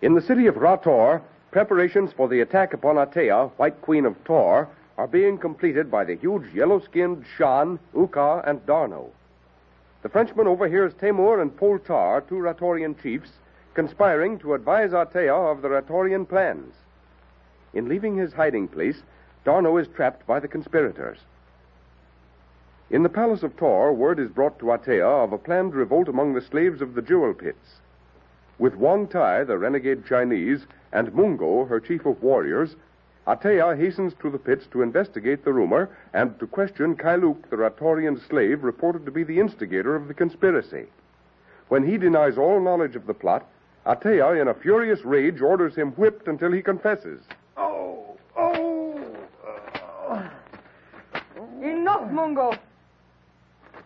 In the city of Rator, preparations for the attack upon Atea, White Queen of Tohr, are being completed by the huge yellow skinned Shan, Uka, and D'Arnot. The Frenchman overhears Temur and Poltar, two Ratorian chiefs, conspiring to advise Atea of the Ratorian plans. In leaving his hiding place, D'Arnot is trapped by the conspirators. In the palace of Tohr, word is brought to Atea of a planned revolt among the slaves of the jewel pits. With Wong Tai, the renegade Chinese, and Mungo, her chief of warriors, Atea hastens to the pits to investigate the rumor and to question Kailuk, the Ratorian slave reported to be the instigator of the conspiracy. When he denies all knowledge of the plot, Atea, in a furious rage, orders him whipped until he confesses. Oh, oh. Uh, Enough, Mungo.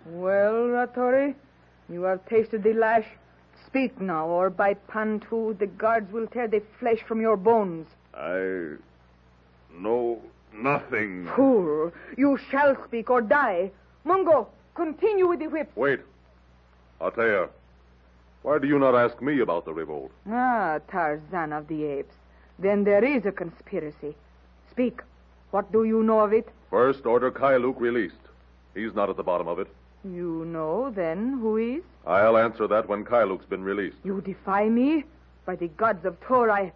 Well, Ratori, you have tasted the lash. Speak now, or by Pantu, the guards will tear the flesh from your bones. I know nothing. Fool, you shall speak or die. Mungo, continue with the whip. Wait. Atea, why do you not ask me about the revolt? Ah, Tarzan of the Apes. Then there is a conspiracy. Speak. What do you know of it? First, order Kailuk released. He's not at the bottom of it. You know, then, who is? I'll answer that when Kailuk's been released. You defy me? By the gods of Tohr, I.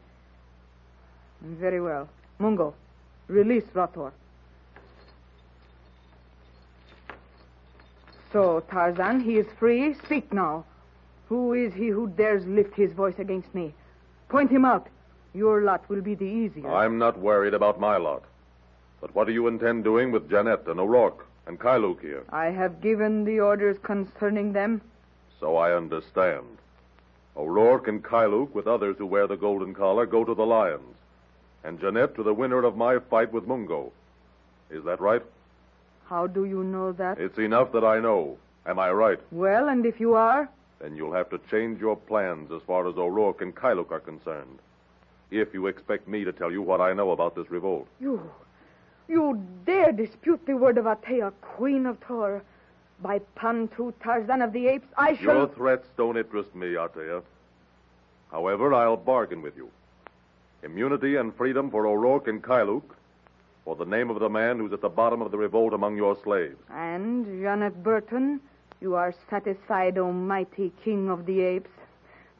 Very well. Mungo, release Rator. So, Tarzan, he is free. Speak now. Who is he who dares lift his voice against me? Point him out. Your lot will be the easier. I'm not worried about my lot. But what do you intend doing with Janet and O'Rourke and Kailuk here? I have given the orders concerning them. So I understand. O'Rourke and Kailuk, with others who wear the golden collar, go to the lions. And Janet to the winner of my fight with Mungo. Is that right? How do you know that? It's enough that I know. Am I right? Well, and if you are? Then you'll have to change your plans as far as O'Rourke and Kailuk are concerned. If you expect me to tell you what I know about this revolt. You. You dare dispute the word of Atea, Queen of Tohr. By Pantu, Tarzan of the Apes, I shall. Your threats don't interest me, Atea. However, I'll bargain with you. Immunity and freedom for O'Rourke and Kailuk, for the name of the man who's at the bottom of the revolt among your slaves. And, Janet Burton, you are satisfied, O mighty King of the Apes,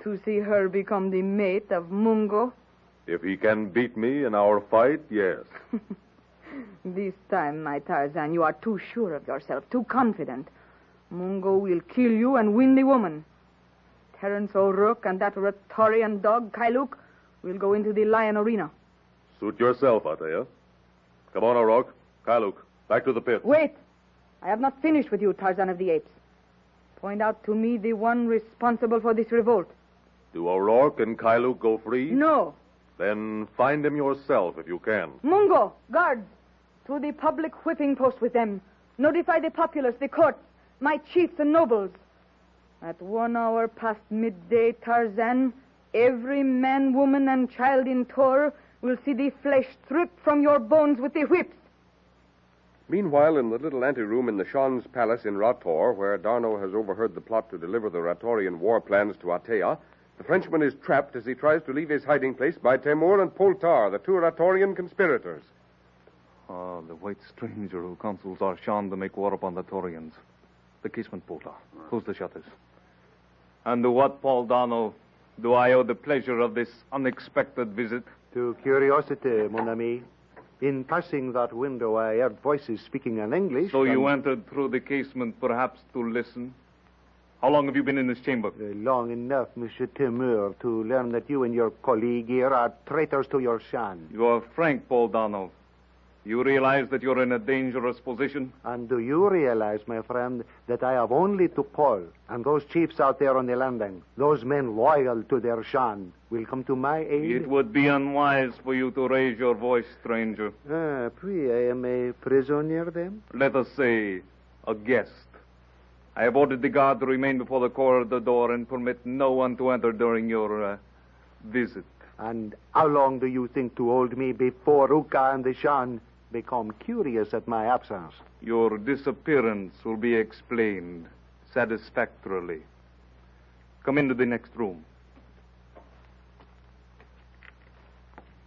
to see her become the mate of Mungo? If he can beat me in our fight, yes. this time, my Tarzan, you are too sure of yourself, too confident. Mungo will kill you and win the woman. Terence O'Rourke and that Ratorian dog, Kailuk, will go into the lion arena. Suit yourself, Atea. Come on, O'Rourke. Kailuk, back to the pit. Wait. I have not finished with you, Tarzan of the Apes. Point out to me the one responsible for this revolt. Do O'Rourke and Kailuk go free? No. Then find him yourself if you can. Mungo, guards, to the public whipping post with them. Notify the populace, the courts, my chiefs and nobles. At one hour past midday, Tarzan, every man, woman, and child in Tohr will see the flesh stripped from your bones with the whips. Meanwhile, in the little anteroom in the Shan's palace in Rator, where D'Arnot has overheard the plot to deliver the Ratorian war plans to Atea, the Frenchman is trapped as he tries to leave his hiding place by Temur and Poltar, the two Ratorian conspirators. Ah, the white stranger who counsels our Shan to make war upon the Tohrians. The casement, Poltar. Close the shutters. And to what, Paul D'Arnot, do I owe the pleasure of this unexpected visit? To curiosity, mon ami. In passing that window, I heard voices speaking in English. So you entered through the casement, perhaps to listen? How long have you been in this chamber? Uh, long enough, Monsieur Temur, to learn that you and your colleague here are traitors to your Shan. You are frank, Paul D'Arnot. You realize that you're in a dangerous position? And do you realize, my friend, that I have only to Paul and those chiefs out there on the landing, those men loyal to their Shan, will come to my aid? It would be unwise for you to raise your voice, stranger. Ah, puis I am a prisoner then? Let us say, a guest. I have ordered the guard to remain before the corridor door and permit no one to enter during your uh, visit. And how long do you think to hold me before Uka and the Shan become curious at my absence? Your disappearance will be explained satisfactorily. Come into the next room.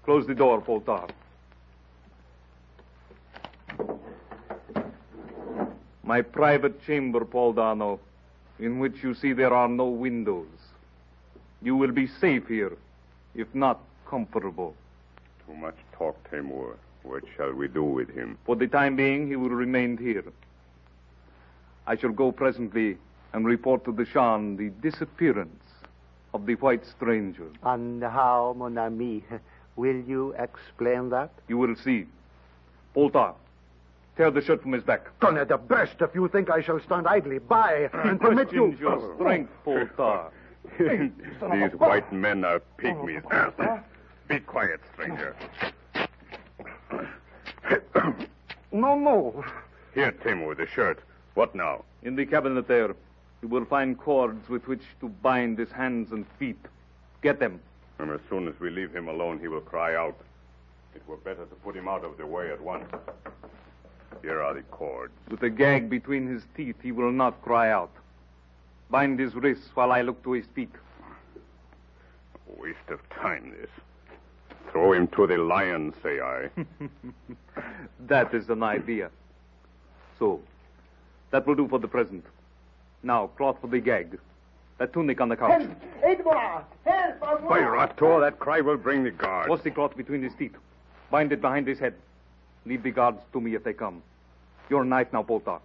Close the door, Poltar. My private chamber, Paul D'Arnot, in which you see there are no windows. You will be safe here, if not comfortable. Too much talk, Temur. What shall we do with him? For the time being, he will remain here. I shall go presently and report to the Shan the disappearance of the white stranger. And how, mon ami, will you explain that? You will see. Poltar, tear the shirt from his back. Gonna the best if you think I shall stand idly by and permit you. Questions your strength, Poltar. These white men are pygmies. Be quiet, stranger. No, no. Here, Temur, the shirt. What now? In the cabinet there, you will find cords with which to bind his hands and feet. Get them. And as soon as we leave him alone, he will cry out. It were better to put him out of the way at once. Here are the cords. With a gag between his teeth, he will not cry out. Bind his wrists while I look to his speak. Waste of time, this. Throw him to the lions, say I. that is an idea. So, that will do for the present. Now, cloth for the gag. That tunic on the couch. Help! Edouard! Help! By Rator, that cry will bring the guards. Force the cloth between his teeth. Bind it behind his head. Leave the guards to me if they come. Your knife now, Poltar.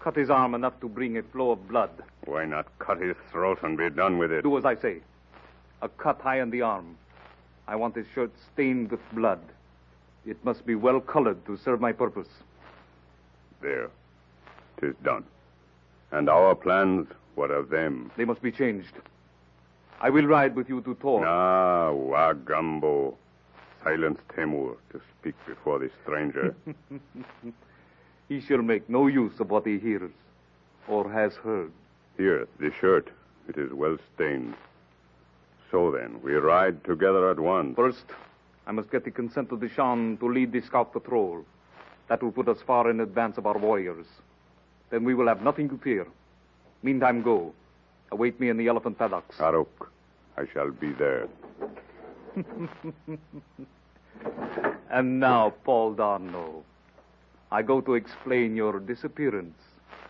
Cut his arm enough to bring a flow of blood. Why not cut his throat and be done with it? Do as I say. A cut high in the arm. I want his shirt stained with blood. It must be well colored to serve my purpose. There. Tis done. And our plans, what of them? They must be changed. I will ride with you to Tohr. Ah, Wagambo. Silence Temur to speak before this stranger. he shall make no use of what he hears or has heard. Here, the shirt. It is well stained. So then, we ride together at once. First, I must get the consent of the Shan to lead the scout patrol. That will put us far in advance of our warriors. Then we will have nothing to fear. Meantime, go. Await me in the elephant paddocks. Aruk, I shall be there. and now, Paul D'Arnot, I go to explain your disappearance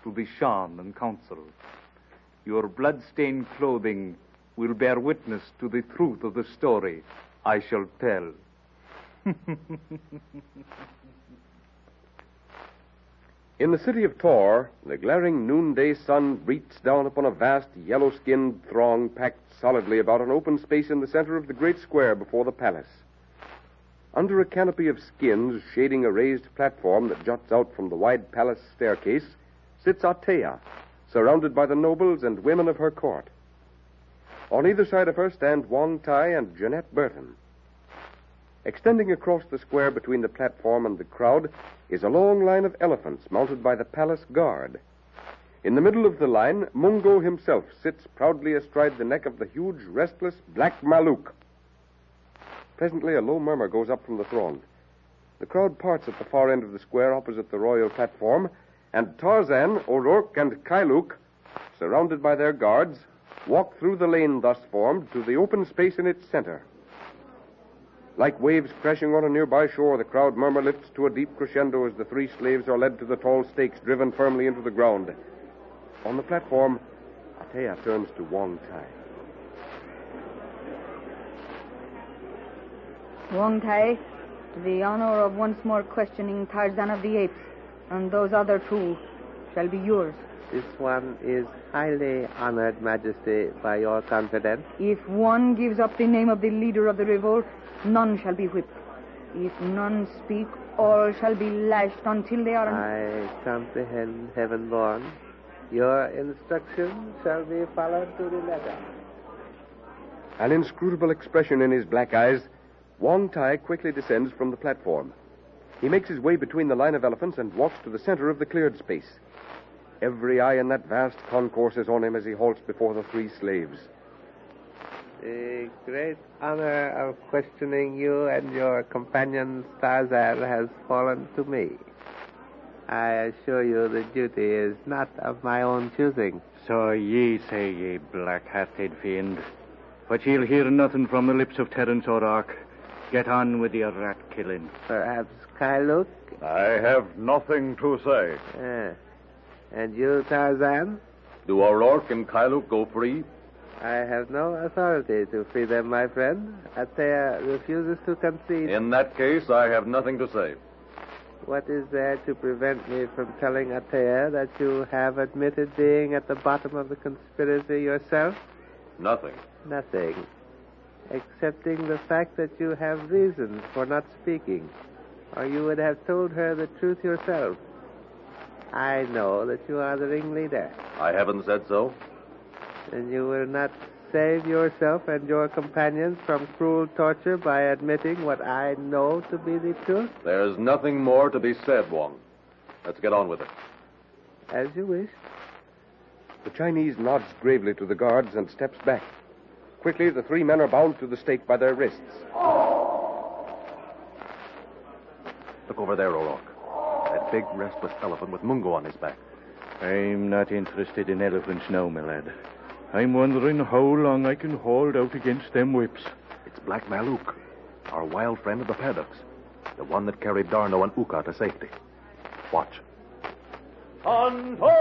to the Shan and Council. Your blood-stained clothing will bear witness to the truth of the story I shall tell. In the city of Tohr, the glaring noonday sun beats down upon a vast yellow skinned throng packed solidly about an open space in the center of the great square before the palace. Under a canopy of skins shading a raised platform that juts out from the wide palace staircase sits Atea, surrounded by the nobles and women of her court. On either side of her stand Wong Tai and Jeanette Burton. Extending across the square between the platform and the crowd is a long line of elephants mounted by the palace guard. In the middle of the line, Mungo himself sits proudly astride the neck of the huge, restless black Maluk. Presently, a low murmur goes up from the throng. The crowd parts at the far end of the square opposite the royal platform, and Tarzan, O'Rourke, and Kailuk, surrounded by their guards, walk through the lane thus formed to the open space in its center. Like waves crashing on a nearby shore, the crowd murmur lifts to a deep crescendo as the three slaves are led to the tall stakes driven firmly into the ground. On the platform, Atea turns to Wong Tai. Wong Tai, the honor of once more questioning Tarzan of the Apes and those other two shall be yours. This one is highly honored, Majesty, by your confidence. If one gives up the name of the leader of the revolt, none shall be whipped. If none speak, all shall be lashed until they are. I comprehend, Heavenborn. Your instructions shall be followed to the letter. An inscrutable expression in his black eyes, Wong Tai quickly descends from the platform. He makes his way between the line of elephants and walks to the center of the cleared space. Every eye in that vast concourse is on him as he halts before the three slaves. The great honor of questioning you and your companion Tarzan has fallen to me. I assure you the duty is not of my own choosing. So ye say, ye black-hatted fiend. But ye'll hear nothing from the lips of Terence O'Rourke. Get on with your rat killing. Perhaps Kailuk? I have nothing to say. Ah. And you, Tarzan? Do O'Rourke and Kailuk go free? I have no authority to free them, my friend. Atea uh, refuses to concede. In that case, I have nothing to say. What is there to prevent me from telling Atea that you have admitted being at the bottom of the conspiracy yourself? Nothing. Nothing. Excepting the fact that you have reasons for not speaking, or you would have told her the truth yourself. I know that you are the ringleader. I haven't said so. And you will not save yourself and your companions from cruel torture by admitting what I know to be the truth? There's nothing more to be said, Wong. Let's get on with it. As you wish. The Chinese nods gravely to the guards and steps back. Quickly, the three men are bound to the stake by their wrists. Look over there, O'Rourke. That big, restless elephant with Mungo on his back. I'm not interested in elephants now, my lad. I'm wondering how long I can hold out against them whips. It's Black Maluk, our wild friend of the paddocks. The one that carried D'Arnot and Uka to safety. Watch. On board!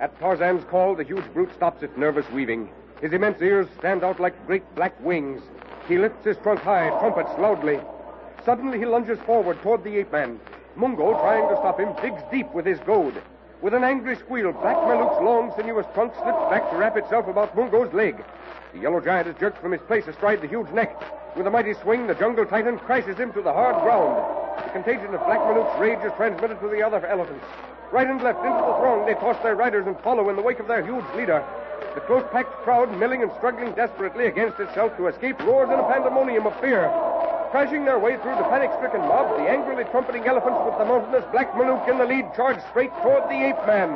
At Tarzan's call, the huge brute stops its nervous weaving. His immense ears stand out like great black wings. He lifts his trunk high, trumpets loudly. Suddenly, he lunges forward toward the ape man. Mungo, trying to stop him, digs deep with his goad. With an angry squeal, Black Maluk's long, sinuous trunk slips back to wrap itself about Mungo's leg. The yellow giant is jerked from his place astride the huge neck. With a mighty swing, the jungle titan crashes him to the hard ground. The contagion of Black Maluk's rage is transmitted to the other elephants. Right and left into the throng, they toss their riders and follow in the wake of their huge leader. The close packed crowd, milling and struggling desperately against itself to escape, roars in a pandemonium of fear. Crashing their way through the panic stricken mob, the angrily trumpeting elephants with the mountainous Black Maluk in the lead charge straight toward the ape man.